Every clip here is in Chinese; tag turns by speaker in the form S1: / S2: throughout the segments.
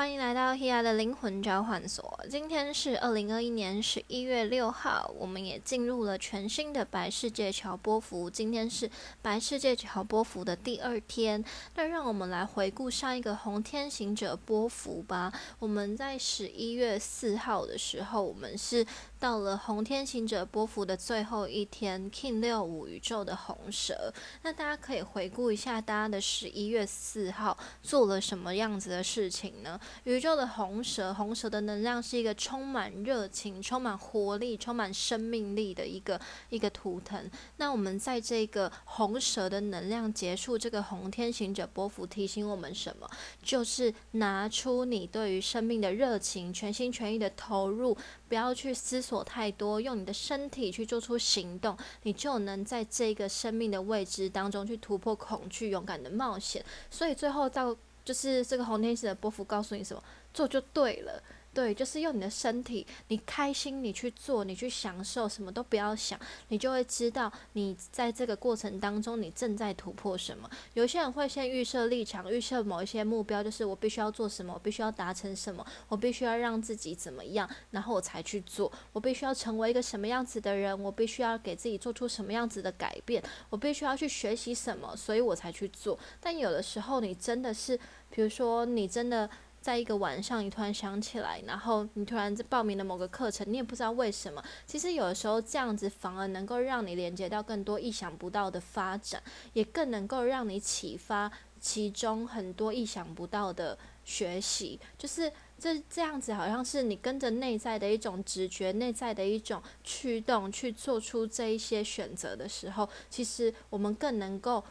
S1: 欢迎来到 Hea 的灵魂交换所。今天是二零二一年十一月六号，我们也进入了全新的白世界乔波幅。今天是白世界乔波幅的第二天，那让我们来回顾上一个红天行者波幅吧。我们在十一月四号的时候，我们是到了红天行者波幅的最后一天，King 六五宇宙的红蛇。那大家可以回顾一下，大家的十一月四号做了什么样子的事情呢？宇宙的红蛇，红蛇的能量是一个充满热情、充满活力、充满生命力的一个一个图腾。那我们在这个红蛇的能量结束这个红天行者波幅，提醒我们什么？就是拿出你对于生命的热情，全心全意的投入，不要去思索太多，用你的身体去做出行动，你就能在这个生命的未知当中去突破恐惧，勇敢的冒险。所以最后到。就是这个红天使的波幅告诉你什么，做就对了。对，就是用你的身体，你开心，你去做，你去享受，什么都不要想，你就会知道你在这个过程当中，你正在突破什么。有些人会先预设立场，预设某一些目标，就是我必须要做什么，我必须要达成什么，我必须要让自己怎么样，然后我才去做。我必须要成为一个什么样子的人，我必须要给自己做出什么样子的改变，我必须要去学习什么，所以我才去做。但有的时候，你真的是。比如说，你真的在一个晚上，你突然想起来，然后你突然报名了某个课程，你也不知道为什么。其实有的时候这样子反而能够让你连接到更多意想不到的发展，也更能够让你启发其中很多意想不到的学习。就是这这样子，好像是你跟着内在的一种直觉、内在的一种驱动去做出这一些选择的时候，其实我们更能够。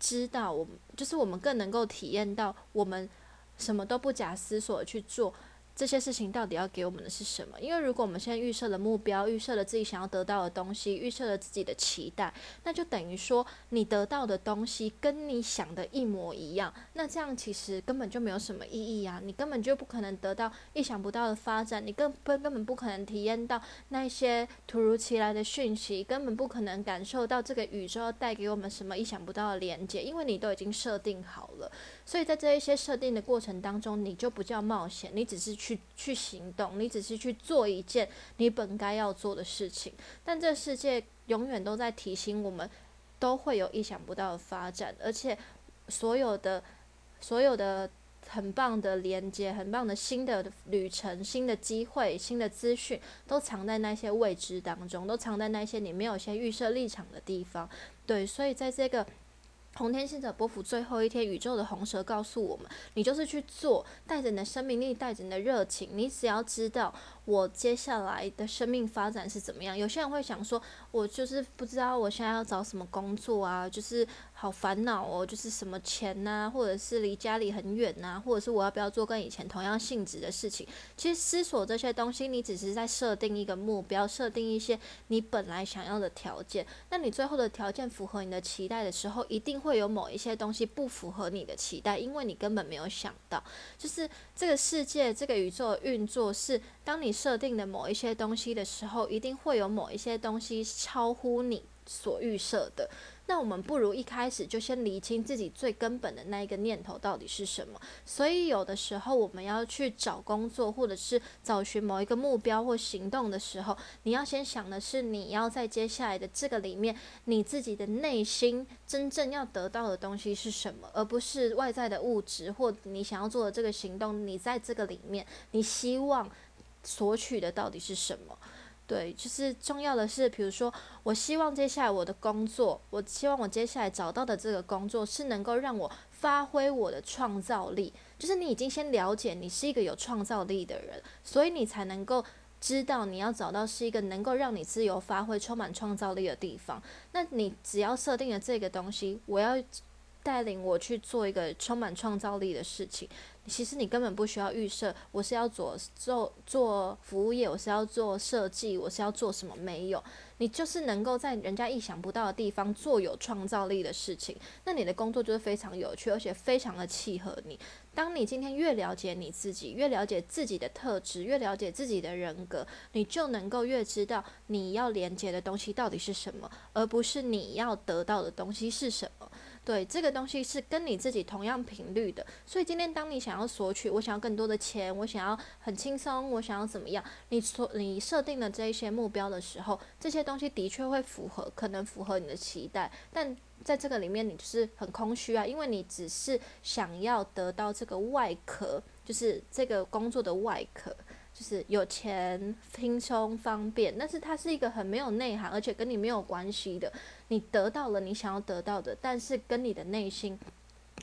S1: 知道我们就是我们更能够体验到我们什么都不假思索去做。这些事情到底要给我们的是什么？因为如果我们现在预设了目标，预设了自己想要得到的东西，预设了自己的期待，那就等于说你得到的东西跟你想的一模一样。那这样其实根本就没有什么意义啊！你根本就不可能得到意想不到的发展，你根本根本不可能体验到那些突如其来的讯息，根本不可能感受到这个宇宙带给我们什么意想不到的连接，因为你都已经设定好了。所以在这一些设定的过程当中，你就不叫冒险，你只是去去行动，你只是去做一件你本该要做的事情。但这世界永远都在提醒我们，都会有意想不到的发展，而且所有的所有的很棒的连接、很棒的新的旅程、新的机会、新的资讯，都藏在那些未知当中，都藏在那些你没有先预设立场的地方。对，所以在这个。红天性者波幅最后一天，宇宙的红蛇告诉我们：你就是去做，带着你的生命力，带着你的热情，你只要知道我接下来的生命发展是怎么样。有些人会想说，我就是不知道我现在要找什么工作啊，就是好烦恼哦，就是什么钱呐，或者是离家里很远呐，或者是我要不要做跟以前同样性质的事情？其实思索这些东西，你只是在设定一个目标，设定一些你本来想要的条件。那你最后的条件符合你的期待的时候，一定会。有某一些东西不符合你的期待，因为你根本没有想到，就是这个世界、这个宇宙运作是，当你设定的某一些东西的时候，一定会有某一些东西超乎你所预设的。那我们不如一开始就先理清自己最根本的那一个念头到底是什么。所以有的时候我们要去找工作，或者是找寻某一个目标或行动的时候，你要先想的是你要在接下来的这个里面，你自己的内心真正要得到的东西是什么，而不是外在的物质或你想要做的这个行动。你在这个里面，你希望索取的到底是什么？对，就是重要的是，比如说，我希望接下来我的工作，我希望我接下来找到的这个工作是能够让我发挥我的创造力。就是你已经先了解你是一个有创造力的人，所以你才能够知道你要找到是一个能够让你自由发挥、充满创造力的地方。那你只要设定了这个东西，我要带领我去做一个充满创造力的事情。其实你根本不需要预设，我是要做做做服务业，我是要做设计，我是要做什么？没有，你就是能够在人家意想不到的地方做有创造力的事情，那你的工作就是非常有趣，而且非常的契合你。当你今天越了解你自己，越了解自己的特质，越了解自己的人格，你就能够越知道你要连接的东西到底是什么，而不是你要得到的东西是什么。对，这个东西是跟你自己同样频率的。所以今天当你想要索取，我想要更多的钱，我想要很轻松，我想要怎么样？你所你设定的这一些目标的时候，这些东西的确会符合，可能符合你的期待，但。在这个里面，你就是很空虚啊，因为你只是想要得到这个外壳，就是这个工作的外壳，就是有钱、轻松、方便，但是它是一个很没有内涵，而且跟你没有关系的。你得到了你想要得到的，但是跟你的内心。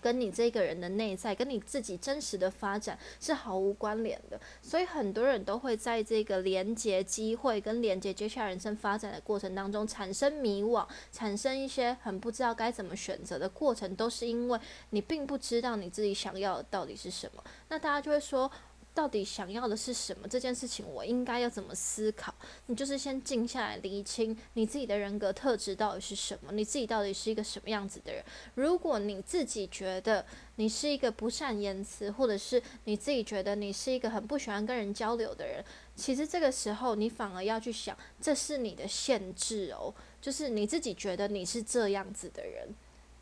S1: 跟你这个人的内在，跟你自己真实的发展是毫无关联的，所以很多人都会在这个连接机会跟连接接下来人生发展的过程当中产生迷惘，产生一些很不知道该怎么选择的过程，都是因为你并不知道你自己想要的到底是什么。那大家就会说。到底想要的是什么？这件事情我应该要怎么思考？你就是先静下来，理清你自己的人格特质到底是什么？你自己到底是一个什么样子的人？如果你自己觉得你是一个不善言辞，或者是你自己觉得你是一个很不喜欢跟人交流的人，其实这个时候你反而要去想，这是你的限制哦，就是你自己觉得你是这样子的人。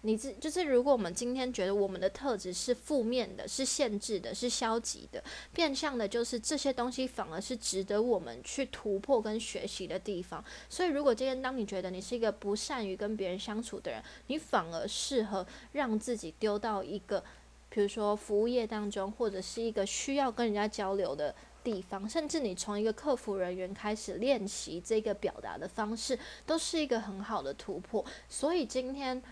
S1: 你自就是，如果我们今天觉得我们的特质是负面的、是限制的、是消极的，变相的，就是这些东西反而是值得我们去突破跟学习的地方。所以，如果今天当你觉得你是一个不善于跟别人相处的人，你反而适合让自己丢到一个，比如说服务业当中，或者是一个需要跟人家交流的地方，甚至你从一个客服人员开始练习这个表达的方式，都是一个很好的突破。所以今天。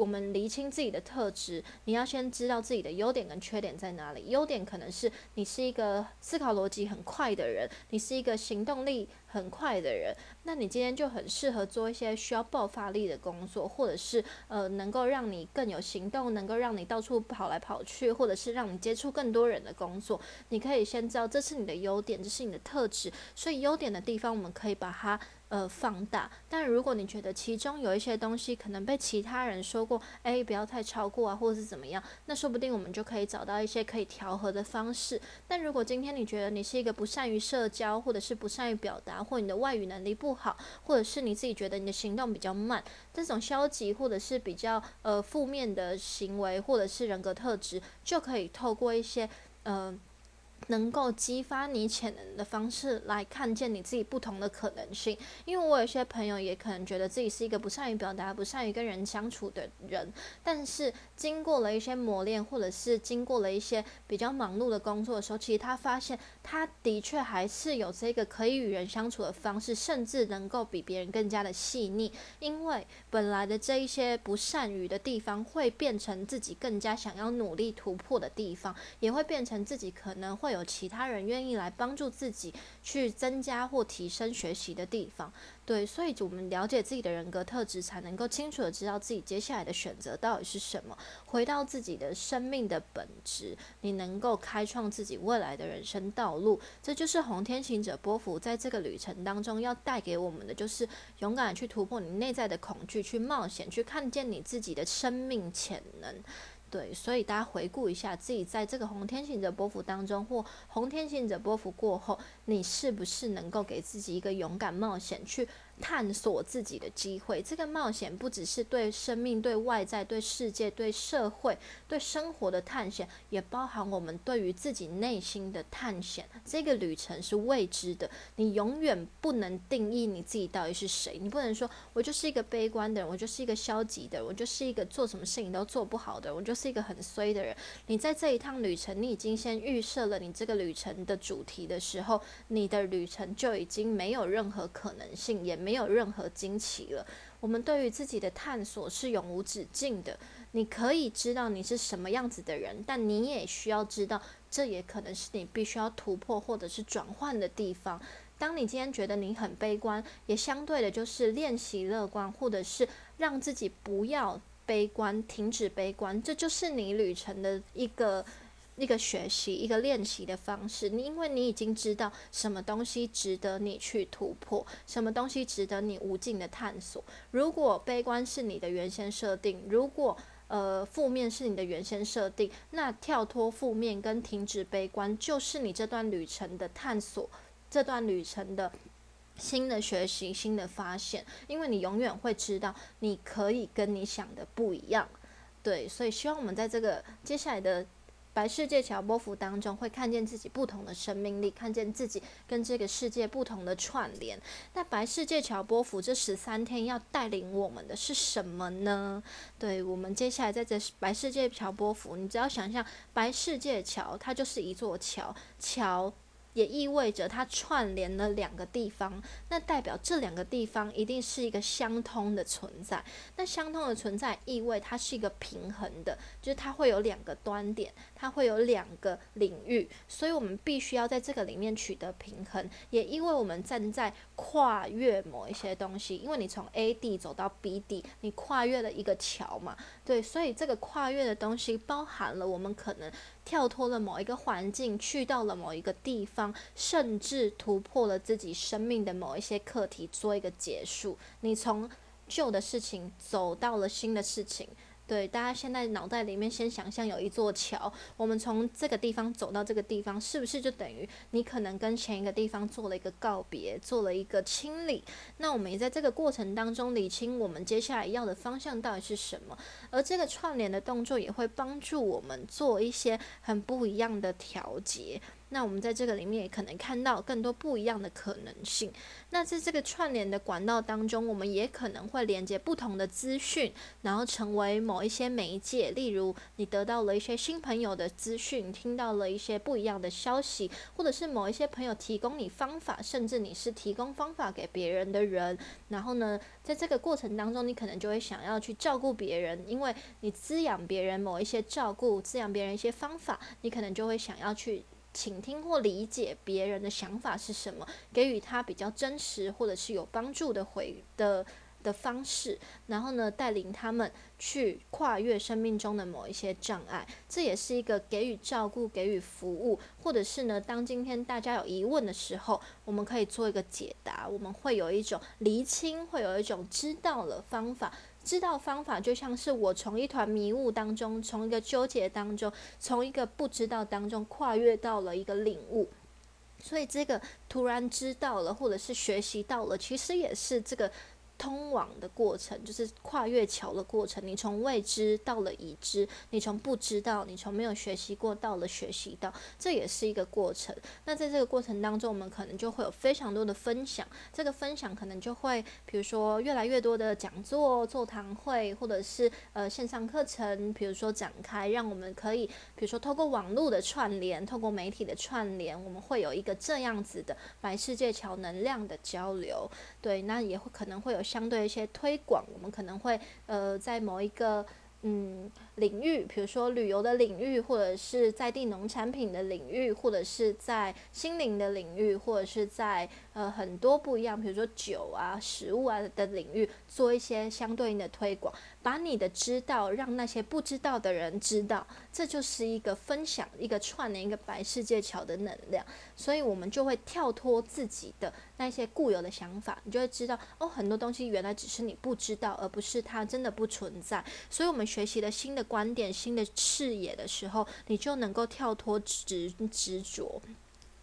S1: 我们厘清自己的特质，你要先知道自己的优点跟缺点在哪里。优点可能是你是一个思考逻辑很快的人，你是一个行动力很快的人，那你今天就很适合做一些需要爆发力的工作，或者是呃能够让你更有行动，能够让你到处跑来跑去，或者是让你接触更多人的工作。你可以先知道这是你的优点，这是你的特质。所以优点的地方，我们可以把它。呃，放大。但如果你觉得其中有一些东西可能被其他人说过，哎，不要太超过啊，或者是怎么样，那说不定我们就可以找到一些可以调和的方式。但如果今天你觉得你是一个不善于社交，或者是不善于表达，或你的外语能力不好，或者是你自己觉得你的行动比较慢，这种消极或者是比较呃负面的行为，或者是人格特质，就可以透过一些呃。能够激发你潜能的方式来看见你自己不同的可能性。因为我有些朋友也可能觉得自己是一个不善于表达、不善于跟人相处的人，但是经过了一些磨练，或者是经过了一些比较忙碌的工作的时候，其实他发现他的确还是有这个可以与人相处的方式，甚至能够比别人更加的细腻。因为本来的这一些不善于的地方，会变成自己更加想要努力突破的地方，也会变成自己可能会有。其他人愿意来帮助自己去增加或提升学习的地方，对，所以我们了解自己的人格特质，才能够清楚的知道自己接下来的选择到底是什么。回到自己的生命的本质，你能够开创自己未来的人生道路。这就是红天行者波幅在这个旅程当中要带给我们的，就是勇敢去突破你内在的恐惧，去冒险，去看见你自己的生命潜能。对，所以大家回顾一下自己在这个红天行者波幅当中，或红天行者波幅过后，你是不是能够给自己一个勇敢冒险去？探索自己的机会，这个冒险不只是对生命、对外在、对世界、对社会、对生活的探险，也包含我们对于自己内心的探险。这个旅程是未知的，你永远不能定义你自己到底是谁。你不能说我就是一个悲观的人，我就是一个消极的人，我就是一个做什么事情都做不好的人，我就是一个很衰的人。你在这一趟旅程，你已经先预设了你这个旅程的主题的时候，你的旅程就已经没有任何可能性，也没。有任何惊奇了。我们对于自己的探索是永无止境的。你可以知道你是什么样子的人，但你也需要知道，这也可能是你必须要突破或者是转换的地方。当你今天觉得你很悲观，也相对的就是练习乐观，或者是让自己不要悲观，停止悲观，这就是你旅程的一个。一个学习、一个练习的方式，你因为你已经知道什么东西值得你去突破，什么东西值得你无尽的探索。如果悲观是你的原先设定，如果呃负面是你的原先设定，那跳脱负面跟停止悲观，就是你这段旅程的探索，这段旅程的新的学习、新的发现。因为你永远会知道，你可以跟你想的不一样。对，所以希望我们在这个接下来的。白世界桥波幅当中，会看见自己不同的生命力，看见自己跟这个世界不同的串联。那白世界桥波幅这十三天要带领我们的是什么呢？对我们接下来在这白世界桥波幅，你只要想象白世界桥，它就是一座桥，桥。也意味着它串联了两个地方，那代表这两个地方一定是一个相通的存在。那相通的存在意味它是一个平衡的，就是它会有两个端点，它会有两个领域，所以我们必须要在这个里面取得平衡。也因为我们站在跨越某一些东西，因为你从 A 地走到 B 地，你跨越了一个桥嘛，对，所以这个跨越的东西包含了我们可能。跳脱了某一个环境，去到了某一个地方，甚至突破了自己生命的某一些课题，做一个结束。你从旧的事情走到了新的事情。对，大家现在脑袋里面先想象有一座桥，我们从这个地方走到这个地方，是不是就等于你可能跟前一个地方做了一个告别，做了一个清理？那我们也在这个过程当中理清我们接下来要的方向到底是什么，而这个串联的动作也会帮助我们做一些很不一样的调节。那我们在这个里面也可能看到更多不一样的可能性。那在这个串联的管道当中，我们也可能会连接不同的资讯，然后成为某一些媒介。例如，你得到了一些新朋友的资讯，听到了一些不一样的消息，或者是某一些朋友提供你方法，甚至你是提供方法给别人的人。然后呢，在这个过程当中，你可能就会想要去照顾别人，因为你滋养别人某一些照顾，滋养别人一些方法，你可能就会想要去。倾听或理解别人的想法是什么，给予他比较真实或者是有帮助的回的的方式，然后呢，带领他们去跨越生命中的某一些障碍，这也是一个给予照顾、给予服务，或者是呢，当今天大家有疑问的时候，我们可以做一个解答，我们会有一种厘清，会有一种知道了方法。知道方法就像是我从一团迷雾当中，从一个纠结当中，从一个不知道当中跨越到了一个领悟，所以这个突然知道了，或者是学习到了，其实也是这个。通往的过程就是跨越桥的过程。你从未知到了已知，你从不知道，你从没有学习过到了学习到，这也是一个过程。那在这个过程当中，我们可能就会有非常多的分享。这个分享可能就会，比如说越来越多的讲座、座谈会，或者是呃线上课程，比如说展开，让我们可以，比如说透过网络的串联，透过媒体的串联，我们会有一个这样子的白世界桥能量的交流。对，那也会可能会有。相对一些推广，我们可能会呃在某一个嗯领域，比如说旅游的领域，或者是在地农产品的领域，或者是在心灵的领域，或者是在呃很多不一样，比如说酒啊、食物啊的领域，做一些相对应的推广。把你的知道让那些不知道的人知道，这就是一个分享、一个串联、一个白世界桥的能量。所以，我们就会跳脱自己的那些固有的想法，你就会知道哦，很多东西原来只是你不知道，而不是它真的不存在。所以，我们学习了新的观点、新的视野的时候，你就能够跳脱执执着。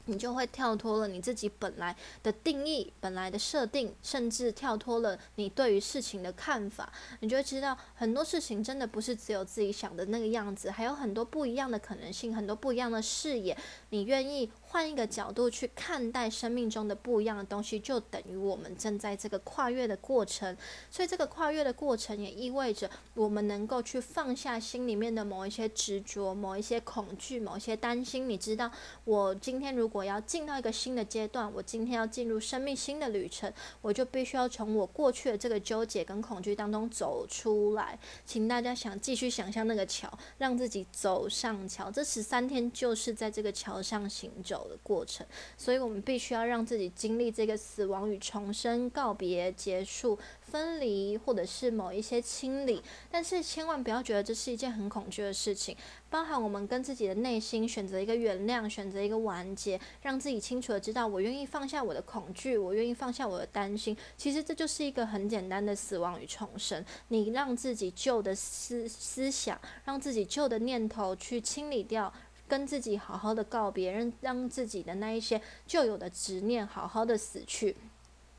S1: 你就会跳脱了你自己本来的定义、本来的设定，甚至跳脱了你对于事情的看法。你就会知道很多事情真的不是只有自己想的那个样子，还有很多不一样的可能性，很多不一样的视野。你愿意换一个角度去看待生命中的不一样的东西，就等于我们正在这个跨越的过程。所以，这个跨越的过程也意味着我们能够去放下心里面的某一些执着、某一些恐惧、某一些担心。你知道，我今天如果要进到一个新的阶段，我今天要进入生命新的旅程，我就必须要从我过去的这个纠结跟恐惧当中走出来。请大家想继续想象那个桥，让自己走上桥。这十三天就是在这个桥上行走走的过程，所以我们必须要让自己经历这个死亡与重生、告别、结束。分离，或者是某一些清理，但是千万不要觉得这是一件很恐惧的事情。包含我们跟自己的内心选择一个原谅，选择一个完结，让自己清楚的知道，我愿意放下我的恐惧，我愿意放下我的担心。其实这就是一个很简单的死亡与重生。你让自己旧的思思想，让自己旧的念头去清理掉，跟自己好好的告别，让让自己的那一些旧有的执念好好的死去。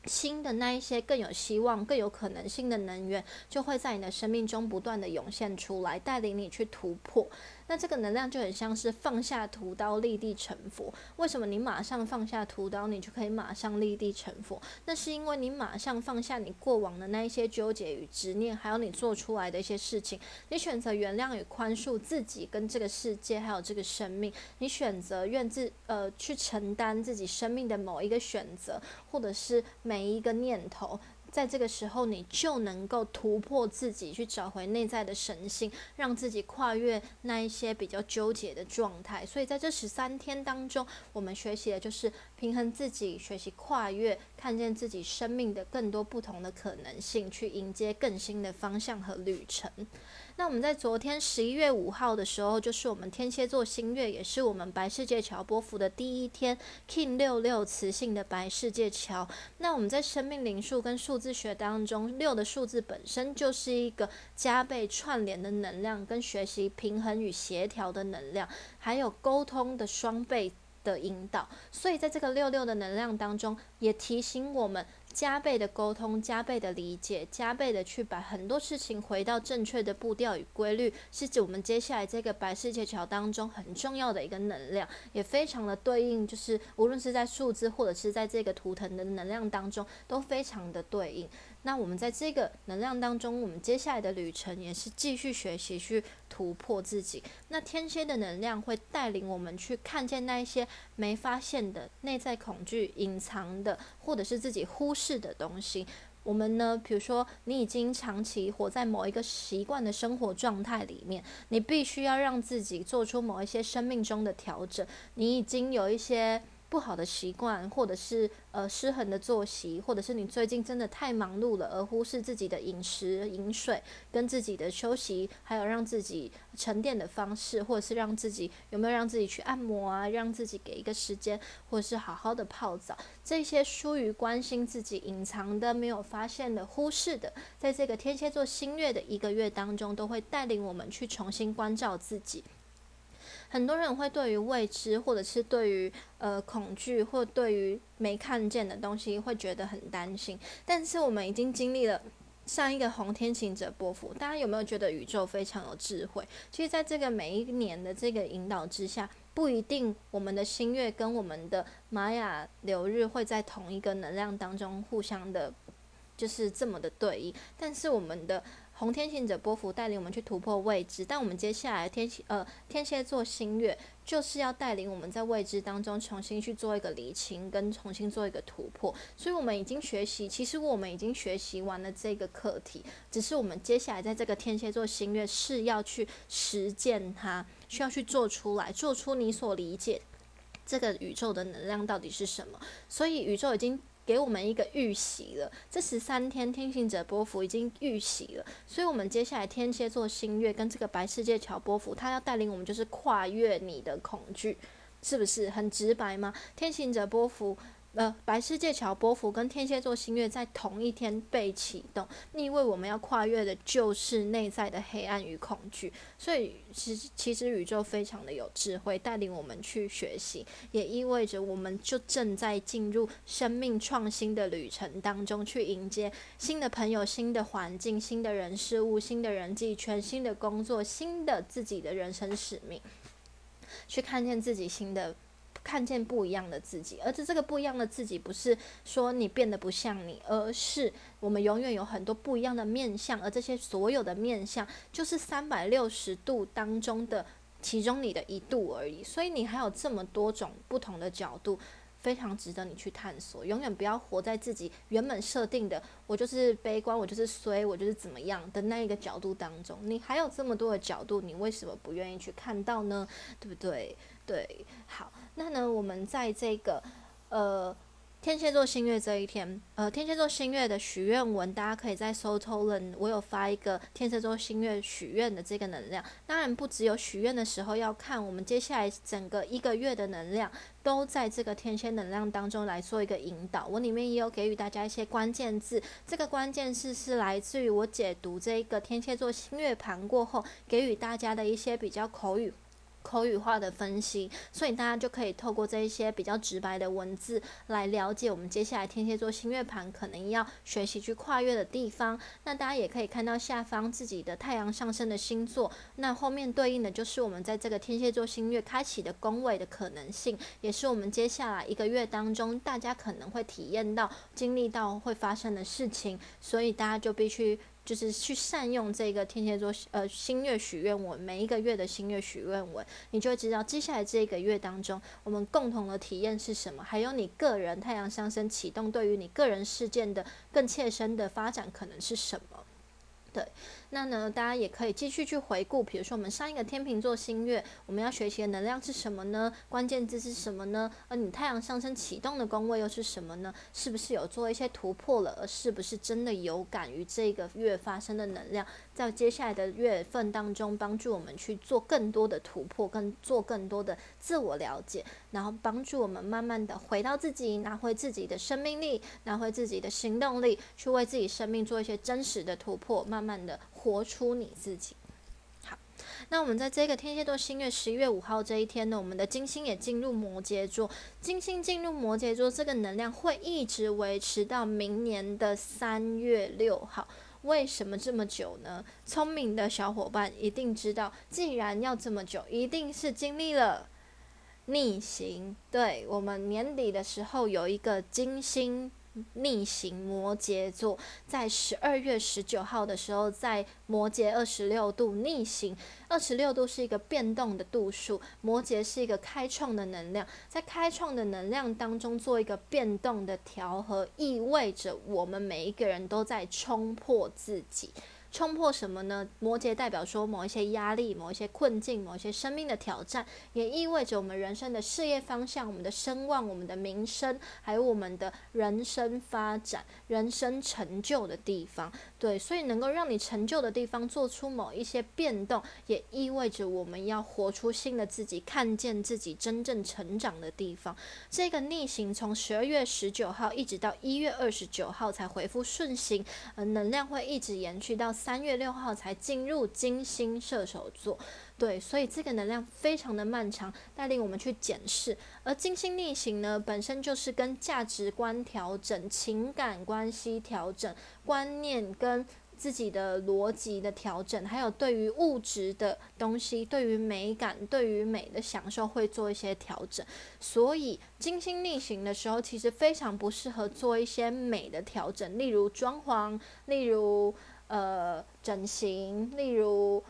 S1: 新的那一些更有希望、更有可能性的能源，就会在你的生命中不断的涌现出来，带领你去突破。那这个能量就很像是放下屠刀立地成佛。为什么你马上放下屠刀，你就可以马上立地成佛？那是因为你马上放下你过往的那一些纠结与执念，还有你做出来的一些事情。你选择原谅与宽恕自己跟这个世界，还有这个生命。你选择愿自呃去承担自己生命的某一个选择，或者是每一个念头。在这个时候，你就能够突破自己，去找回内在的神性，让自己跨越那一些比较纠结的状态。所以，在这十三天当中，我们学习的就是平衡自己，学习跨越，看见自己生命的更多不同的可能性，去迎接更新的方向和旅程。那我们在昨天十一月五号的时候，就是我们天蝎座新月，也是我们白世界桥波幅的第一天，King 六六磁性的白世界桥。那我们在生命灵数跟数字学当中，六的数字本身就是一个加倍串联的能量，跟学习平衡与协调的能量，还有沟通的双倍的引导。所以在这个六六的能量当中，也提醒我们。加倍的沟通，加倍的理解，加倍的去把很多事情回到正确的步调与规律，是指我们接下来这个白世界桥当中很重要的一个能量，也非常的对应，就是无论是在数字或者是在这个图腾的能量当中，都非常的对应。那我们在这个能量当中，我们接下来的旅程也是继续学习去突破自己。那天蝎的能量会带领我们去看见那一些没发现的内在恐惧、隐藏的，或者是自己忽视的东西。我们呢，比如说你已经长期活在某一个习惯的生活状态里面，你必须要让自己做出某一些生命中的调整。你已经有一些。不好的习惯，或者是呃失衡的作息，或者是你最近真的太忙碌了，而忽视自己的饮食、饮水跟自己的休息，还有让自己沉淀的方式，或者是让自己有没有让自己去按摩啊，让自己给一个时间，或者是好好的泡澡，这些疏于关心自己、隐藏的、没有发现的、忽视的，在这个天蝎座新月的一个月当中，都会带领我们去重新关照自己。很多人会对于未知，或者是对于呃恐惧，或对于没看见的东西，会觉得很担心。但是我们已经经历了上一个红天行者波幅，大家有没有觉得宇宙非常有智慧？其实，在这个每一年的这个引导之下，不一定我们的新月跟我们的玛雅流日会在同一个能量当中互相的，就是这么的对应。但是我们的。红天行者波幅带领我们去突破未知，但我们接下来天蝎呃天蝎座新月就是要带领我们在未知当中重新去做一个厘清，跟重新做一个突破。所以，我们已经学习，其实我们已经学习完了这个课题，只是我们接下来在这个天蝎座新月是要去实践它，需要去做出来，做出你所理解这个宇宙的能量到底是什么。所以，宇宙已经。给我们一个预习了，这十三天天行者波幅已经预习了，所以我们接下来天蝎座新月跟这个白世界桥波幅，它要带领我们就是跨越你的恐惧，是不是很直白吗？天行者波幅。呃，白世界桥波幅跟天蝎座新月在同一天被启动，因为我们要跨越的就是内在的黑暗与恐惧，所以其实其实宇宙非常的有智慧，带领我们去学习，也意味着我们就正在进入生命创新的旅程当中，去迎接新的朋友、新的环境、新的人事物、新的人际圈、新的工作、新的自己的人生使命，去看见自己新的。看见不一样的自己，而且这个不一样的自己不是说你变得不像你，而是我们永远有很多不一样的面相，而这些所有的面相就是三百六十度当中的其中你的一度而已。所以你还有这么多种不同的角度，非常值得你去探索。永远不要活在自己原本设定的“我就是悲观，我就是衰，我就是怎么样的”那一个角度当中。你还有这么多的角度，你为什么不愿意去看到呢？对不对？对，好。那呢，我们在这个呃天蝎座新月这一天，呃天蝎座新月的许愿文，大家可以在搜 Tolen，我有发一个天蝎座新月许愿的这个能量。当然不只有许愿的时候要看，我们接下来整个一个月的能量都在这个天蝎能量当中来做一个引导。我里面也有给予大家一些关键字，这个关键字是来自于我解读这个天蝎座新月盘过后给予大家的一些比较口语。口语化的分析，所以大家就可以透过这一些比较直白的文字来了解我们接下来天蝎座星月盘可能要学习去跨越的地方。那大家也可以看到下方自己的太阳上升的星座，那后面对应的就是我们在这个天蝎座星月开启的宫位的可能性，也是我们接下来一个月当中大家可能会体验到、经历到会发生的事情，所以大家就必须。就是去善用这个天蝎座呃新月许愿文，每一个月的新月许愿文，你就会知道接下来这个月当中，我们共同的体验是什么，还有你个人太阳上升启动对于你个人事件的更切身的发展可能是什么。对，那呢，大家也可以继续去回顾，比如说我们上一个天秤座新月，我们要学习的能量是什么呢？关键字是什么呢？而你太阳上升启动的宫位又是什么呢？是不是有做一些突破了？而是不是真的有感于这个月发生的能量，在接下来的月份当中，帮助我们去做更多的突破，跟做更多的自我了解，然后帮助我们慢慢的回到自己，拿回自己的生命力，拿回自己的行动力，去为自己生命做一些真实的突破，慢。慢慢的活出你自己。好，那我们在这个天蝎座新月十一月五号这一天呢，我们的金星也进入摩羯座。金星进入摩羯座，这个能量会一直维持到明年的三月六号。为什么这么久呢？聪明的小伙伴一定知道，既然要这么久，一定是经历了逆行。对我们年底的时候有一个金星。逆行摩羯座在十二月十九号的时候，在摩羯二十六度逆行。二十六度是一个变动的度数，摩羯是一个开创的能量，在开创的能量当中做一个变动的调和，意味着我们每一个人都在冲破自己。冲破什么呢？摩羯代表说某一些压力、某一些困境、某一些生命的挑战，也意味着我们人生的事业方向、我们的声望、我们的名声，还有我们的人生发展、人生成就的地方。对，所以能够让你成就的地方做出某一些变动，也意味着我们要活出新的自己，看见自己真正成长的地方。这个逆行从十二月十九号一直到一月二十九号才回复顺行，呃，能量会一直延续到。三月六号才进入金星射手座，对，所以这个能量非常的漫长，带领我们去检视。而金星逆行呢，本身就是跟价值观调整、情感关系调整、观念跟自己的逻辑的调整，还有对于物质的东西、对于美感、对于美的享受会做一些调整。所以金星逆行的时候，其实非常不适合做一些美的调整，例如装潢，例如。呃，整形，例如，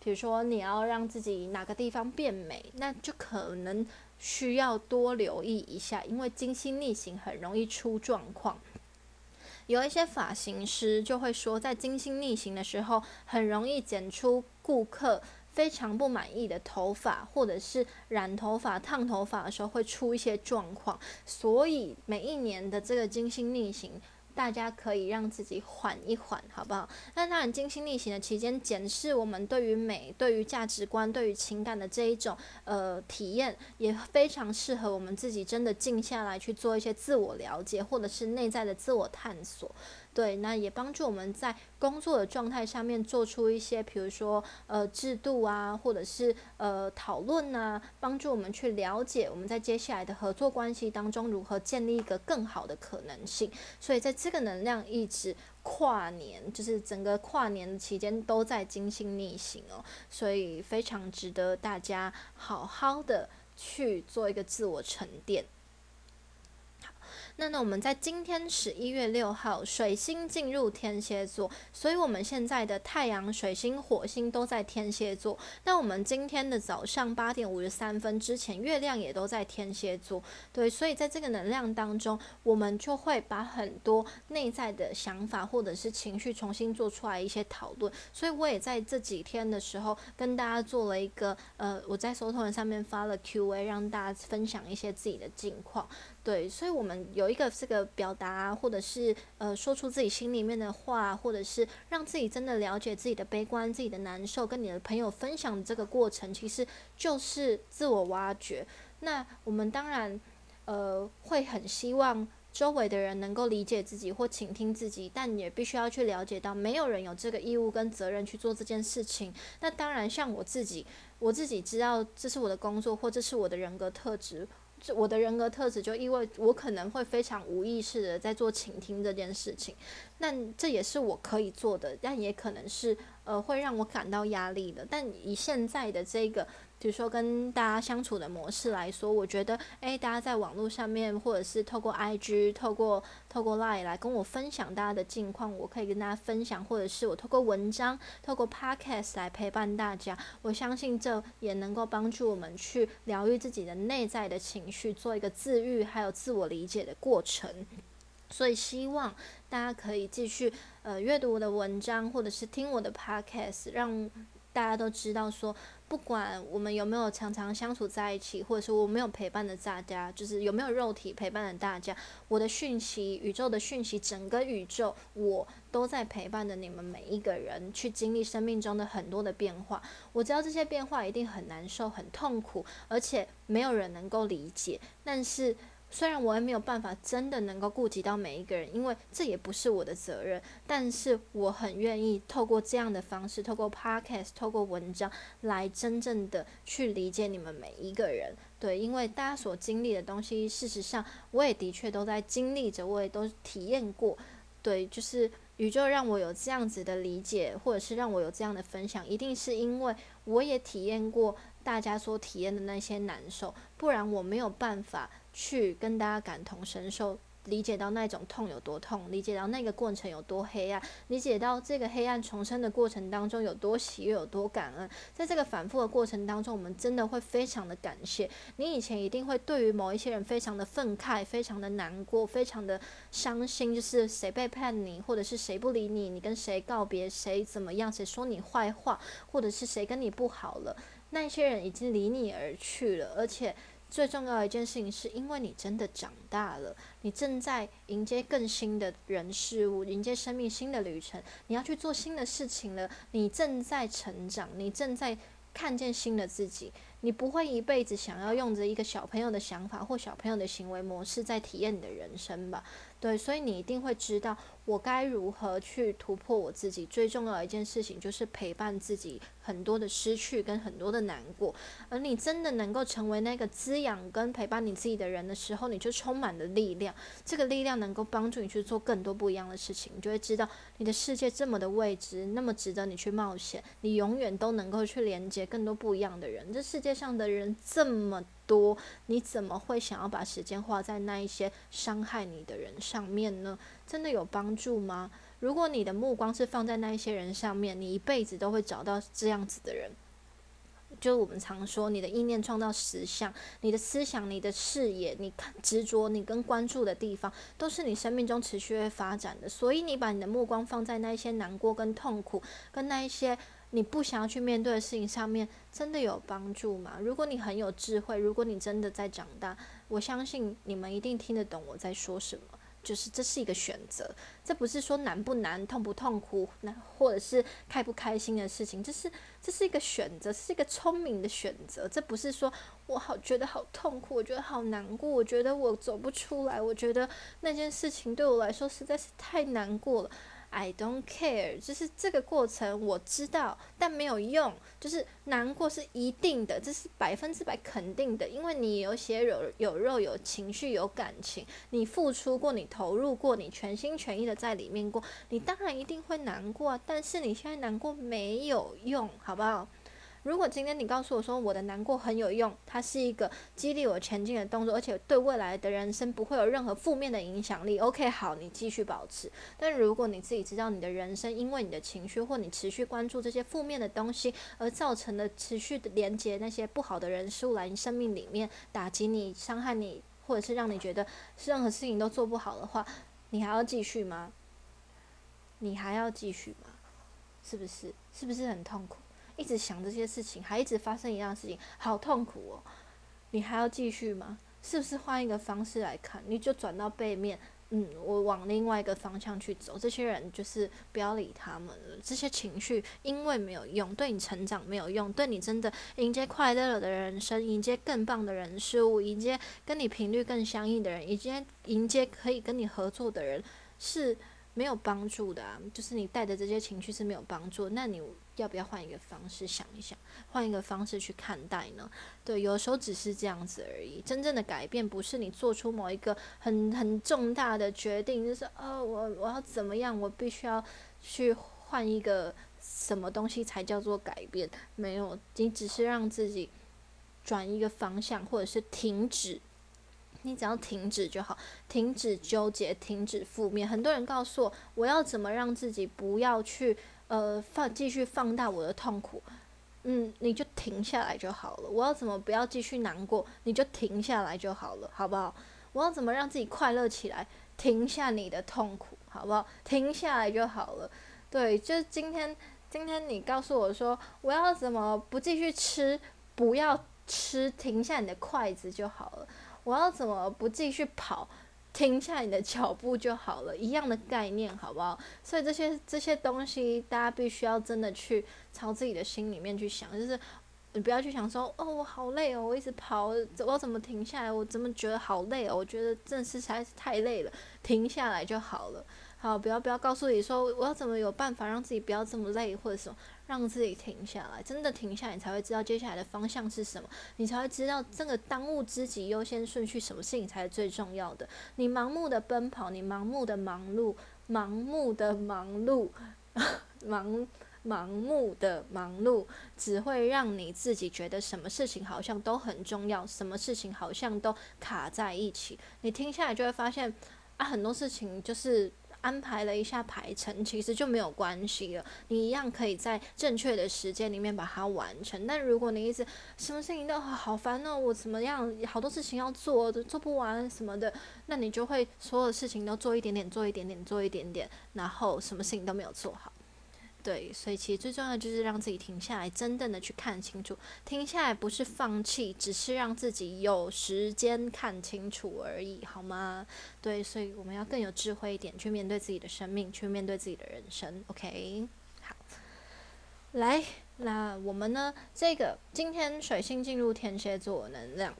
S1: 比如说你要让自己哪个地方变美，那就可能需要多留意一下，因为精心逆行很容易出状况。有一些发型师就会说，在精心逆行的时候，很容易剪出顾客非常不满意的头发，或者是染头发、烫头发的时候会出一些状况。所以每一年的这个精心逆行。大家可以让自己缓一缓，好不好？那当然，金星逆行的期间，检视我们对于美、对于价值观、对于情感的这一种呃体验，也非常适合我们自己真的静下来去做一些自我了解，或者是内在的自我探索。对，那也帮助我们在工作的状态上面做出一些，比如说呃制度啊，或者是呃讨论啊，帮助我们去了解我们在接下来的合作关系当中如何建立一个更好的可能性。所以在这个能量一直跨年，就是整个跨年期间都在金星逆行哦，所以非常值得大家好好的去做一个自我沉淀。那那我们在今天十一月六号，水星进入天蝎座，所以我们现在的太阳、水星、火星都在天蝎座。那我们今天的早上八点五十三分之前，月亮也都在天蝎座。对，所以在这个能量当中，我们就会把很多内在的想法或者是情绪重新做出来一些讨论。所以我也在这几天的时候跟大家做了一个呃，我在搜图上面发了 Q&A，让大家分享一些自己的近况。对，所以我们有一个这个表达，或者是呃说出自己心里面的话，或者是让自己真的了解自己的悲观、自己的难受，跟你的朋友分享这个过程，其实就是自我挖掘。那我们当然呃会很希望周围的人能够理解自己或倾听自己，但也必须要去了解到，没有人有这个义务跟责任去做这件事情。那当然，像我自己。我自己知道这是我的工作，或这是我的人格特质。我的人格特质就意味我可能会非常无意识的在做倾听这件事情，那这也是我可以做的，但也可能是呃会让我感到压力的。但以现在的这个。比如说跟大家相处的模式来说，我觉得，诶，大家在网络上面，或者是透过 IG、透过透过 Line 来跟我分享大家的近况，我可以跟大家分享，或者是我透过文章、透过 Podcast 来陪伴大家。我相信这也能够帮助我们去疗愈自己的内在的情绪，做一个自愈还有自我理解的过程。所以希望大家可以继续呃阅读我的文章，或者是听我的 Podcast，让大家都知道说。不管我们有没有常常相处在一起，或者是我没有陪伴的大家，就是有没有肉体陪伴的大家，我的讯息、宇宙的讯息，整个宇宙，我都在陪伴着你们每一个人，去经历生命中的很多的变化。我知道这些变化一定很难受、很痛苦，而且没有人能够理解，但是。虽然我也没有办法真的能够顾及到每一个人，因为这也不是我的责任，但是我很愿意透过这样的方式，透过 podcast，透过文章，来真正的去理解你们每一个人。对，因为大家所经历的东西，事实上我也的确都在经历着，我也都体验过。对，就是宇宙让我有这样子的理解，或者是让我有这样的分享，一定是因为我也体验过大家所体验的那些难受，不然我没有办法。去跟大家感同身受，理解到那种痛有多痛，理解到那个过程有多黑暗，理解到这个黑暗重生的过程当中有多喜悦、有多感恩。在这个反复的过程当中，我们真的会非常的感谢。你以前一定会对于某一些人非常的愤慨、非常的难过、非常的伤心，就是谁背叛你，或者是谁不理你，你跟谁告别，谁怎么样，谁说你坏话，或者是谁跟你不好了，那些人已经离你而去了，而且。最重要的一件事情，是因为你真的长大了，你正在迎接更新的人事物，迎接生命新的旅程，你要去做新的事情了。你正在成长，你正在看见新的自己。你不会一辈子想要用着一个小朋友的想法或小朋友的行为模式在体验你的人生吧？对，所以你一定会知道。我该如何去突破我自己？最重要的一件事情就是陪伴自己很多的失去跟很多的难过。而你真的能够成为那个滋养跟陪伴你自己的人的时候，你就充满了力量。这个力量能够帮助你去做更多不一样的事情。你就会知道你的世界这么的未知，那么值得你去冒险。你永远都能够去连接更多不一样的人。这世界上的人这么多，你怎么会想要把时间花在那一些伤害你的人上面呢？真的有帮助吗？如果你的目光是放在那一些人上面，你一辈子都会找到这样子的人。就我们常说，你的意念创造实相，你的思想、你的视野、你看执着、你跟关注的地方，都是你生命中持续会发展的。所以，你把你的目光放在那一些难过、跟痛苦、跟那一些你不想要去面对的事情上面，真的有帮助吗？如果你很有智慧，如果你真的在长大，我相信你们一定听得懂我在说什么。就是这是一个选择，这不是说难不难、痛不痛苦，那或者是开不开心的事情，这是这是一个选择，是一个聪明的选择。这不是说我好觉得好痛苦，我觉得好难过，我觉得我走不出来，我觉得那件事情对我来说实在是太难过了。I don't care，就是这个过程我知道，但没有用。就是难过是一定的，这是百分之百肯定的，因为你有血有有肉有情绪有感情，你付出过，你投入过，你全心全意的在里面过，你当然一定会难过啊。但是你现在难过没有用，好不好？如果今天你告诉我说我的难过很有用，它是一个激励我前进的动作，而且对未来的人生不会有任何负面的影响力。OK，好，你继续保持。但如果你自己知道你的人生因为你的情绪或你持续关注这些负面的东西而造成的持续的连接那些不好的人事物来你生命里面打击你、伤害你，或者是让你觉得任何事情都做不好的话，你还要继续吗？你还要继续吗？是不是？是不是很痛苦？一直想这些事情，还一直发生一样的事情，好痛苦哦！你还要继续吗？是不是换一个方式来看？你就转到背面，嗯，我往另外一个方向去走。这些人就是不要理他们了。这些情绪因为没有用，对你成长没有用，对你真的迎接快乐的人生，迎接更棒的人事物，迎接跟你频率更相应的人，迎接迎接可以跟你合作的人，是没有帮助的啊，就是你带的这些情绪是没有帮助。那你要不要换一个方式想一想，换一个方式去看待呢？对，有时候只是这样子而已。真正的改变不是你做出某一个很很重大的决定，就是哦，我我要怎么样，我必须要去换一个什么东西才叫做改变？没有，你只是让自己转一个方向，或者是停止。你只要停止就好，停止纠结，停止负面。很多人告诉我，我要怎么让自己不要去呃放继续放大我的痛苦？嗯，你就停下来就好了。我要怎么不要继续难过？你就停下来就好了，好不好？我要怎么让自己快乐起来？停下你的痛苦，好不好？停下来就好了。对，就是今天，今天你告诉我说，我要怎么不继续吃？不要吃，停下你的筷子就好了。我要怎么不继续跑？停下你的脚步就好了，一样的概念，好不好？所以这些这些东西，大家必须要真的去朝自己的心里面去想，就是你不要去想说，哦，我好累哦，我一直跑，我怎么停下来？我怎么觉得好累哦？我觉得真的是实在是太累了，停下来就好了。好，不要不要告诉你说，我要怎么有办法让自己不要这么累，或者什么。让自己停下来，真的停下来，你才会知道接下来的方向是什么，你才会知道这个当务之急、优先顺序，什么事情才是最重要的。你盲目的奔跑，你盲目的忙碌，盲目的忙碌，盲盲目的忙碌，只会让你自己觉得什么事情好像都很重要，什么事情好像都卡在一起。你听下来就会发现，啊，很多事情就是。安排了一下排程，其实就没有关系了。你一样可以在正确的时间里面把它完成。但如果你一直什么事情都好烦哦，我怎么样，好多事情要做，都做不完什么的，那你就会所有事情都做一点点，做一点点，做一点点，然后什么事情都没有做好。对，所以其实最重要的就是让自己停下来，真正的去看清楚。停下来不是放弃，只是让自己有时间看清楚而已，好吗？对，所以我们要更有智慧一点，去面对自己的生命，去面对自己的人生。OK，好，来，那我们呢？这个今天水星进入天蝎座能量，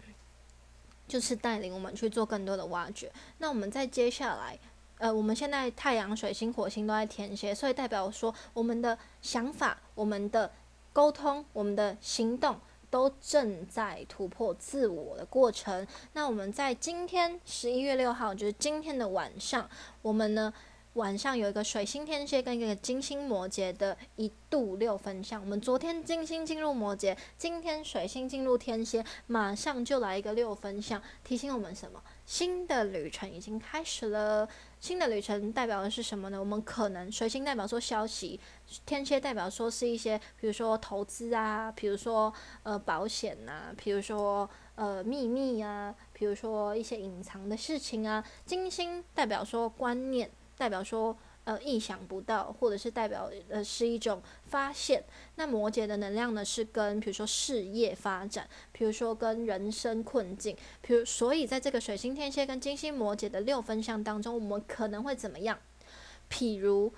S1: 就是带领我们去做更多的挖掘。那我们在接下来。呃，我们现在太阳、水星、火星都在天蝎，所以代表说我们的想法、我们的沟通、我们的行动都正在突破自我的过程。那我们在今天十一月六号，就是今天的晚上，我们呢？晚上有一个水星天蝎跟一个金星摩羯的一度六分相。我们昨天金星进入摩羯，今天水星进入天蝎，马上就来一个六分相，提醒我们什么？新的旅程已经开始了。新的旅程代表的是什么呢？我们可能水星代表说消息，天蝎代表说是一些，比如说投资啊，比如说呃保险呐，比如说呃秘密啊，比如说一些隐藏的事情啊。金星代表说观念。代表说，呃，意想不到，或者是代表呃是一种发现。那摩羯的能量呢，是跟比如说事业发展，比如说跟人生困境，比如所以在这个水星天蝎跟金星摩羯的六分相当中，我们可能会怎么样？譬如。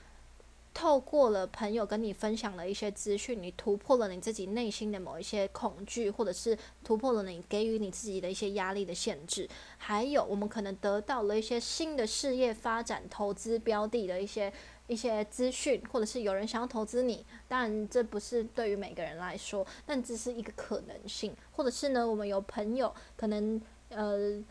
S1: 透过了朋友跟你分享了一些资讯，你突破了你自己内心的某一些恐惧，或者是突破了你给予你自己的一些压力的限制。还有，我们可能得到了一些新的事业发展、投资标的的一些一些资讯，或者是有人想要投资你。当然，这不是对于每个人来说，但这是一个可能性。或者是呢，我们有朋友可能呃。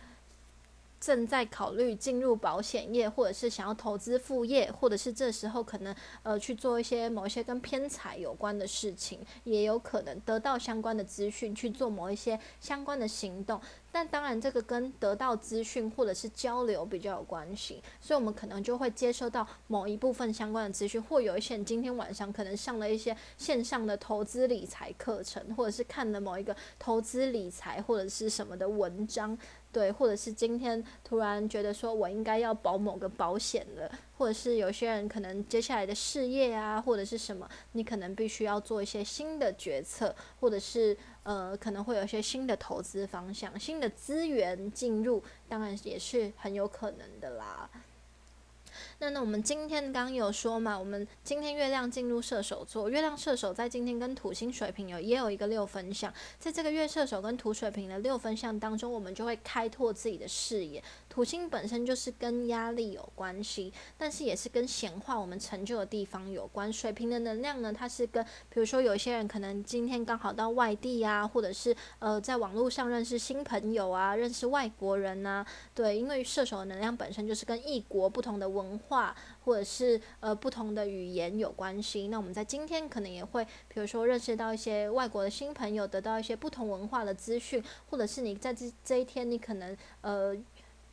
S1: 正在考虑进入保险业，或者是想要投资副业，或者是这时候可能呃去做一些某一些跟偏财有关的事情，也有可能得到相关的资讯去做某一些相关的行动。但当然，这个跟得到资讯或者是交流比较有关系，所以我们可能就会接收到某一部分相关的资讯，或有一些人今天晚上可能上了一些线上的投资理财课程，或者是看了某一个投资理财或者是什么的文章。对，或者是今天突然觉得说我应该要保某个保险了，或者是有些人可能接下来的事业啊，或者是什么，你可能必须要做一些新的决策，或者是呃可能会有一些新的投资方向、新的资源进入，当然也是很有可能的啦。那那我们今天刚有说嘛，我们今天月亮进入射手座，月亮射手在今天跟土星水瓶有也有一个六分相，在这个月射手跟土水瓶的六分相当中，我们就会开拓自己的视野。土星本身就是跟压力有关系，但是也是跟显化我们成就的地方有关。水瓶的能量呢，它是跟比如说有些人可能今天刚好到外地啊，或者是呃在网络上认识新朋友啊，认识外国人呐，对，因为射手的能量本身就是跟异国不同的文化或者是呃不同的语言有关系。那我们在今天可能也会，比如说认识到一些外国的新朋友，得到一些不同文化的资讯，或者是你在这这一天你可能呃。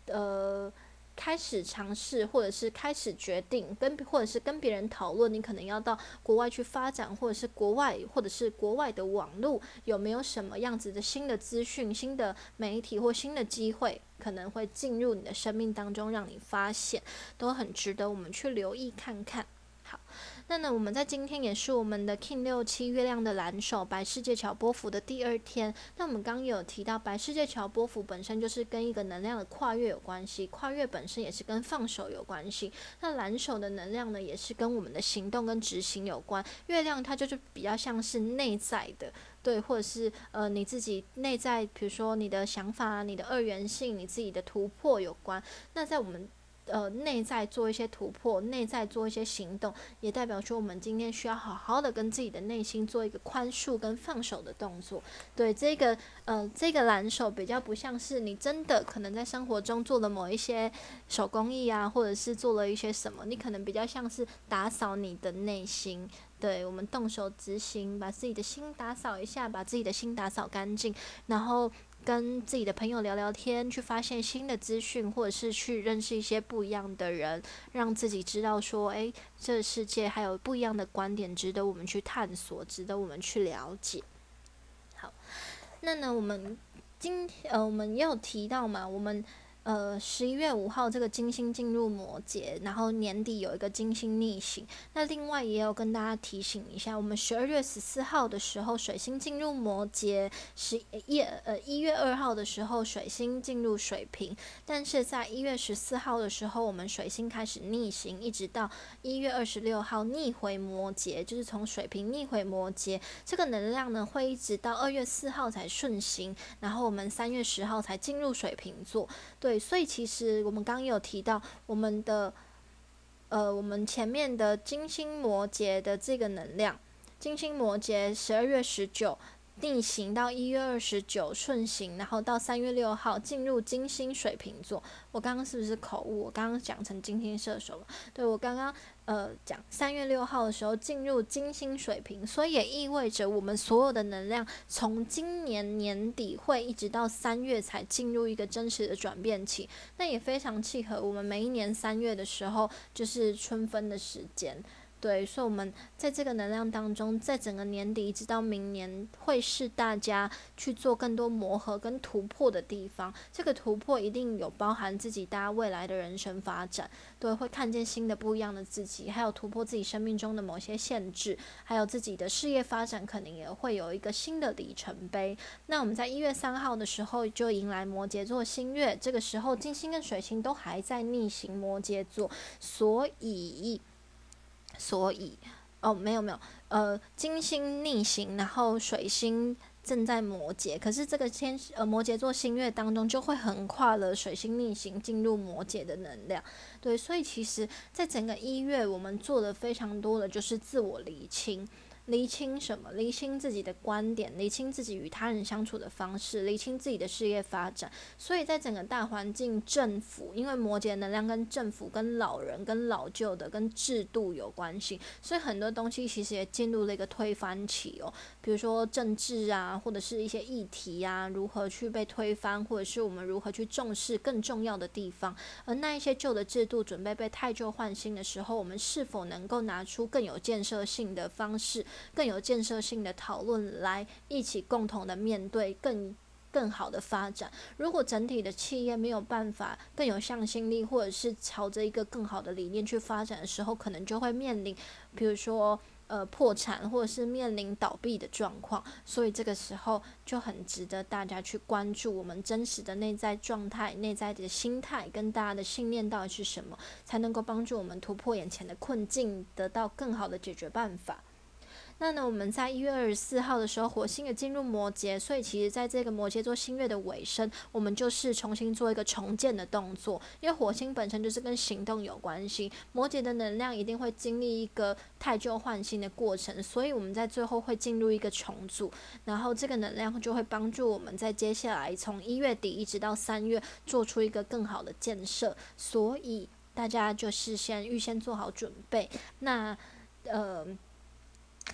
S1: 呃，开始尝试，或者是开始决定，跟或者是跟别人讨论，你可能要到国外去发展，或者是国外，或者是国外的网络有没有什么样子的新的资讯、新的媒体或新的机会，可能会进入你的生命当中，让你发现，都很值得我们去留意看看。那呢，我们在今天也是我们的 King 六七月亮的蓝手白世界乔波幅的第二天。那我们刚有提到，白世界乔波幅本身就是跟一个能量的跨越有关系，跨越本身也是跟放手有关系。那蓝手的能量呢，也是跟我们的行动跟执行有关。月亮它就是比较像是内在的，对，或者是呃你自己内在，比如说你的想法、你的二元性、你自己的突破有关。那在我们呃，内在做一些突破，内在做一些行动，也代表说我们今天需要好好的跟自己的内心做一个宽恕跟放手的动作。对这个，呃，这个蓝手比较不像是你真的可能在生活中做了某一些手工艺啊，或者是做了一些什么，你可能比较像是打扫你的内心。对我们动手执行，把自己的心打扫一下，把自己的心打扫干净，然后。跟自己的朋友聊聊天，去发现新的资讯，或者是去认识一些不一样的人，让自己知道说，诶，这世界还有不一样的观点，值得我们去探索，值得我们去了解。好，那呢，我们今天呃，我们也有提到嘛，我们。呃，十一月五号这个金星进入摩羯，然后年底有一个金星逆行。那另外也有跟大家提醒一下，我们十二月十四号的时候水星进入摩羯，十一呃一月二号的时候水星进入水瓶，但是在一月十四号的时候，我们水星开始逆行，一直到一月二十六号逆回摩羯，就是从水瓶逆回摩羯，这个能量呢会一直到二月四号才顺行，然后我们三月十号才进入水瓶座，对。所以其实我们刚刚有提到，我们的呃，我们前面的金星摩羯的这个能量，金星摩羯十二月十九。逆行到一月二十九顺行，然后到三月六号进入金星水瓶座。我刚刚是不是口误？我刚刚讲成金星射手了。对我刚刚呃讲三月六号的时候进入金星水瓶，所以也意味着我们所有的能量从今年年底会一直到三月才进入一个真实的转变期。那也非常契合我们每一年三月的时候就是春分的时间。对，所以我们在这个能量当中，在整个年底一直到明年，会是大家去做更多磨合跟突破的地方。这个突破一定有包含自己大家未来的人生发展，对，会看见新的不一样的自己，还有突破自己生命中的某些限制，还有自己的事业发展，可能也会有一个新的里程碑。那我们在一月三号的时候就迎来摩羯座新月，这个时候金星跟水星都还在逆行摩羯座，所以。所以，哦，没有没有，呃，金星逆行，然后水星正在摩羯，可是这个天呃摩羯座星月当中就会横跨了水星逆行进入摩羯的能量，对，所以其实在整个一月，我们做的非常多的就是自我厘清。厘清什么？厘清自己的观点，厘清自己与他人相处的方式，厘清自己的事业发展。所以在整个大环境，政府因为摩羯能量跟政府、跟老人、跟老旧的、跟制度有关系，所以很多东西其实也进入了一个推翻期哦。比如说政治啊，或者是一些议题啊，如何去被推翻，或者是我们如何去重视更重要的地方。而那一些旧的制度准备被太旧换新的时候，我们是否能够拿出更有建设性的方式？更有建设性的讨论，来一起共同的面对更更好的发展。如果整体的企业没有办法更有向心力，或者是朝着一个更好的理念去发展的时候，可能就会面临，比如说呃破产，或者是面临倒闭的状况。所以这个时候就很值得大家去关注我们真实的内在状态、内在的心态跟大家的信念到底是什么，才能够帮助我们突破眼前的困境，得到更好的解决办法。那呢，我们在一月二十四号的时候，火星也进入摩羯，所以其实在这个摩羯座新月的尾声，我们就是重新做一个重建的动作。因为火星本身就是跟行动有关系，摩羯的能量一定会经历一个太旧换新的过程，所以我们在最后会进入一个重组，然后这个能量就会帮助我们在接下来从一月底一直到三月做出一个更好的建设。所以大家就是先预先做好准备。那呃。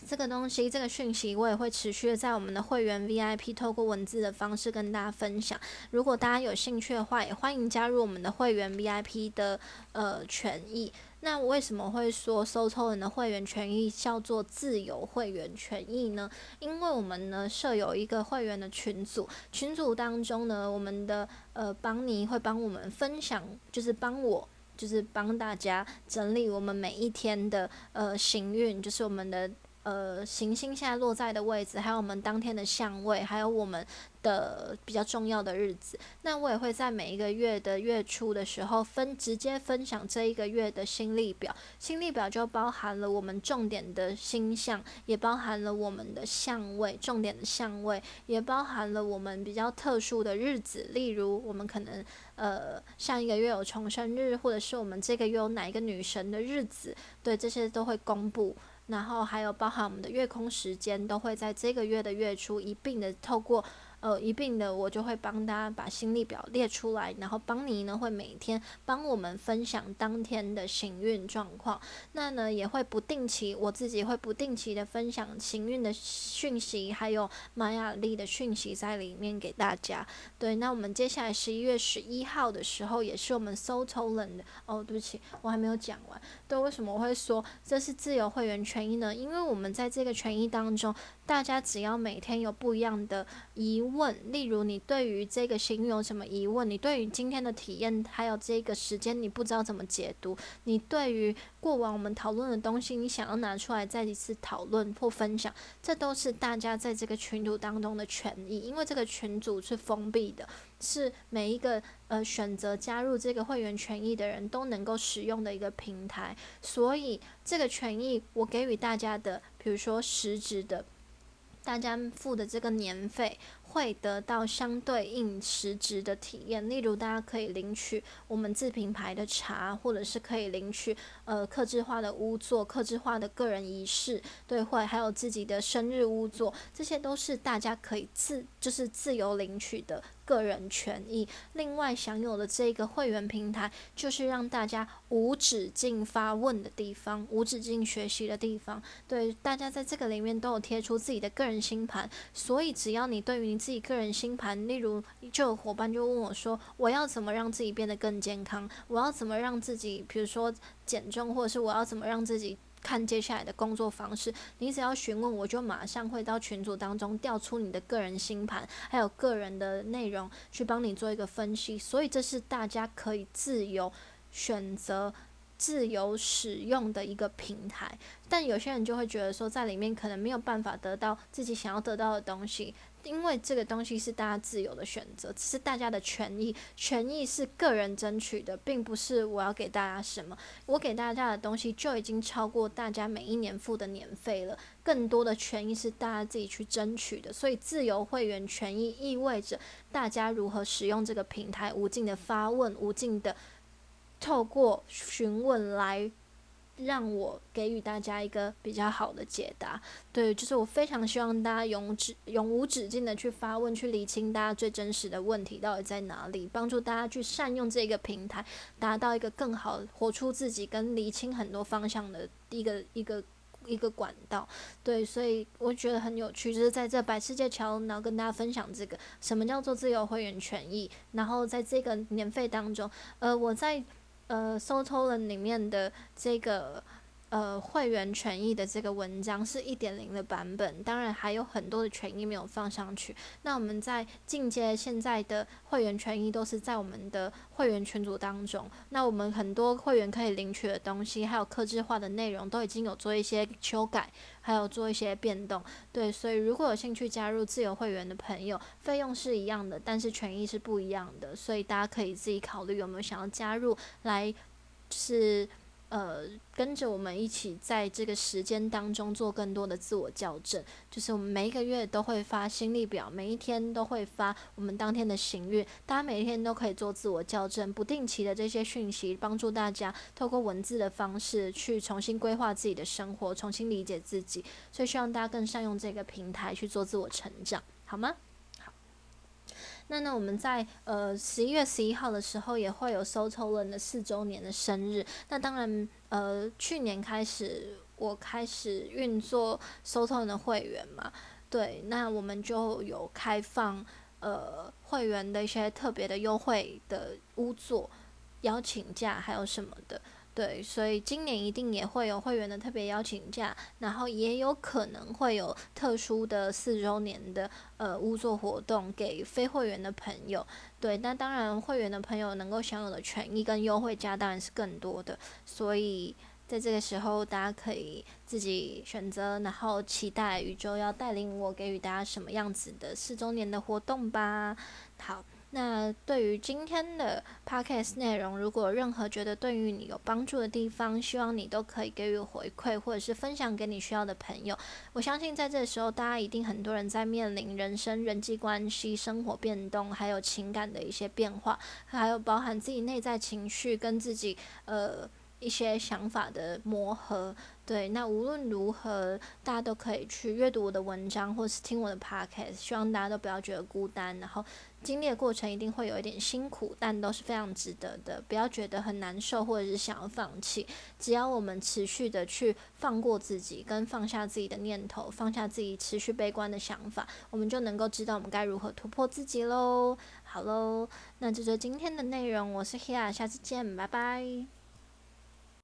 S1: 这个东西，这个讯息，我也会持续的在我们的会员 VIP 透过文字的方式跟大家分享。如果大家有兴趣的话，也欢迎加入我们的会员 VIP 的呃权益。那为什么会说收抽人的会员权益叫做自由会员权益呢？因为我们呢设有一个会员的群组，群组当中呢，我们的呃邦尼会帮我们分享，就是帮我，就是帮大家整理我们每一天的呃行运，就是我们的。呃，行星现在落在的位置，还有我们当天的相位，还有我们的比较重要的日子，那我也会在每一个月的月初的时候分直接分享这一个月的心历表。心历表就包含了我们重点的星象，也包含了我们的相位，重点的相位，也包含了我们比较特殊的日子，例如我们可能呃上一个月有重生日，或者是我们这个月有哪一个女神的日子，对，这些都会公布。然后还有包含我们的月空时间，都会在这个月的月初一并的透过。呃，一并的，我就会帮大家把心力表列出来，然后邦尼呢会每天帮我们分享当天的行运状况。那呢也会不定期，我自己会不定期的分享行运的讯息，还有玛雅历的讯息在里面给大家。对，那我们接下来十一月十一号的时候，也是我们 So t o l e n 的。哦，对不起，我还没有讲完。对，为什么我会说这是自由会员权益呢？因为我们在这个权益当中。大家只要每天有不一样的疑问，例如你对于这个行运有什么疑问，你对于今天的体验还有这个时间你不知道怎么解读，你对于过往我们讨论的东西，你想要拿出来再一次讨论或分享，这都是大家在这个群组当中的权益，因为这个群组是封闭的，是每一个呃选择加入这个会员权益的人都能够使用的一个平台，所以这个权益我给予大家的，比如说实质的。大家付的这个年费会得到相对应实质的体验，例如大家可以领取我们自品牌的茶，或者是可以领取呃克制化的屋座、克制化的个人仪式，对，会还有自己的生日屋座，这些都是大家可以自就是自由领取的。个人权益，另外享有的这个会员平台，就是让大家无止境发问的地方，无止境学习的地方。对，大家在这个里面都有贴出自己的个人星盘，所以只要你对于你自己个人星盘，例如就有伙伴就问我说，我要怎么让自己变得更健康？我要怎么让自己，比如说减重，或者是我要怎么让自己？看接下来的工作方式，你只要询问，我就马上会到群组当中调出你的个人星盘，还有个人的内容，去帮你做一个分析。所以这是大家可以自由选择、自由使用的一个平台。但有些人就会觉得说，在里面可能没有办法得到自己想要得到的东西。因为这个东西是大家自由的选择，是大家的权益，权益是个人争取的，并不是我要给大家什么。我给大家的东西就已经超过大家每一年付的年费了，更多的权益是大家自己去争取的。所以，自由会员权益意味着大家如何使用这个平台，无尽的发问，无尽的透过询问来。让我给予大家一个比较好的解答，对，就是我非常希望大家永止永无止境的去发问，去理清大家最真实的问题到底在哪里，帮助大家去善用这个平台，达到一个更好活出自己跟理清很多方向的一个一个一个管道。对，所以我觉得很有趣，就是在这百世界桥，然后跟大家分享这个什么叫做自由会员权益，然后在这个年费当中，呃，我在。呃收抽了里面的这个呃，会员权益的这个文章是一点零的版本，当然还有很多的权益没有放上去。那我们在进阶现在的会员权益都是在我们的会员群组当中。那我们很多会员可以领取的东西，还有客制化的内容，都已经有做一些修改，还有做一些变动。对，所以如果有兴趣加入自由会员的朋友，费用是一样的，但是权益是不一样的，所以大家可以自己考虑有没有想要加入来，是。呃，跟着我们一起在这个时间当中做更多的自我校正，就是我们每一个月都会发心力表，每一天都会发我们当天的行运，大家每一天都可以做自我校正，不定期的这些讯息帮助大家透过文字的方式去重新规划自己的生活，重新理解自己，所以希望大家更善用这个平台去做自我成长，好吗？那呢，我们在呃十一月十一号的时候也会有 s o t o 的四周年的生日。那当然，呃，去年开始我开始运作 s o t o 的会员嘛，对，那我们就有开放呃会员的一些特别的优惠的屋座邀请价，还有什么的。对，所以今年一定也会有会员的特别邀请价，然后也有可能会有特殊的四周年的呃屋座活动给非会员的朋友。对，那当然会员的朋友能够享有的权益跟优惠价当然是更多的，所以在这个时候大家可以自己选择，然后期待宇宙要带领我给予大家什么样子的四周年的活动吧。好。那对于今天的 podcast 内容，如果任何觉得对于你有帮助的地方，希望你都可以给予回馈，或者是分享给你需要的朋友。我相信在这时候，大家一定很多人在面临人生、人际关系、生活变动，还有情感的一些变化，还有包含自己内在情绪跟自己呃一些想法的磨合。对，那无论如何，大家都可以去阅读我的文章，或是听我的 podcast。希望大家都不要觉得孤单，然后经历的过程一定会有一点辛苦，但都是非常值得的。不要觉得很难受，或者是想要放弃。只要我们持续的去放过自己，跟放下自己的念头，放下自己持续悲观的想法，我们就能够知道我们该如何突破自己喽。好喽，那这就是今天的内容。我是 Hia，下次见，拜拜。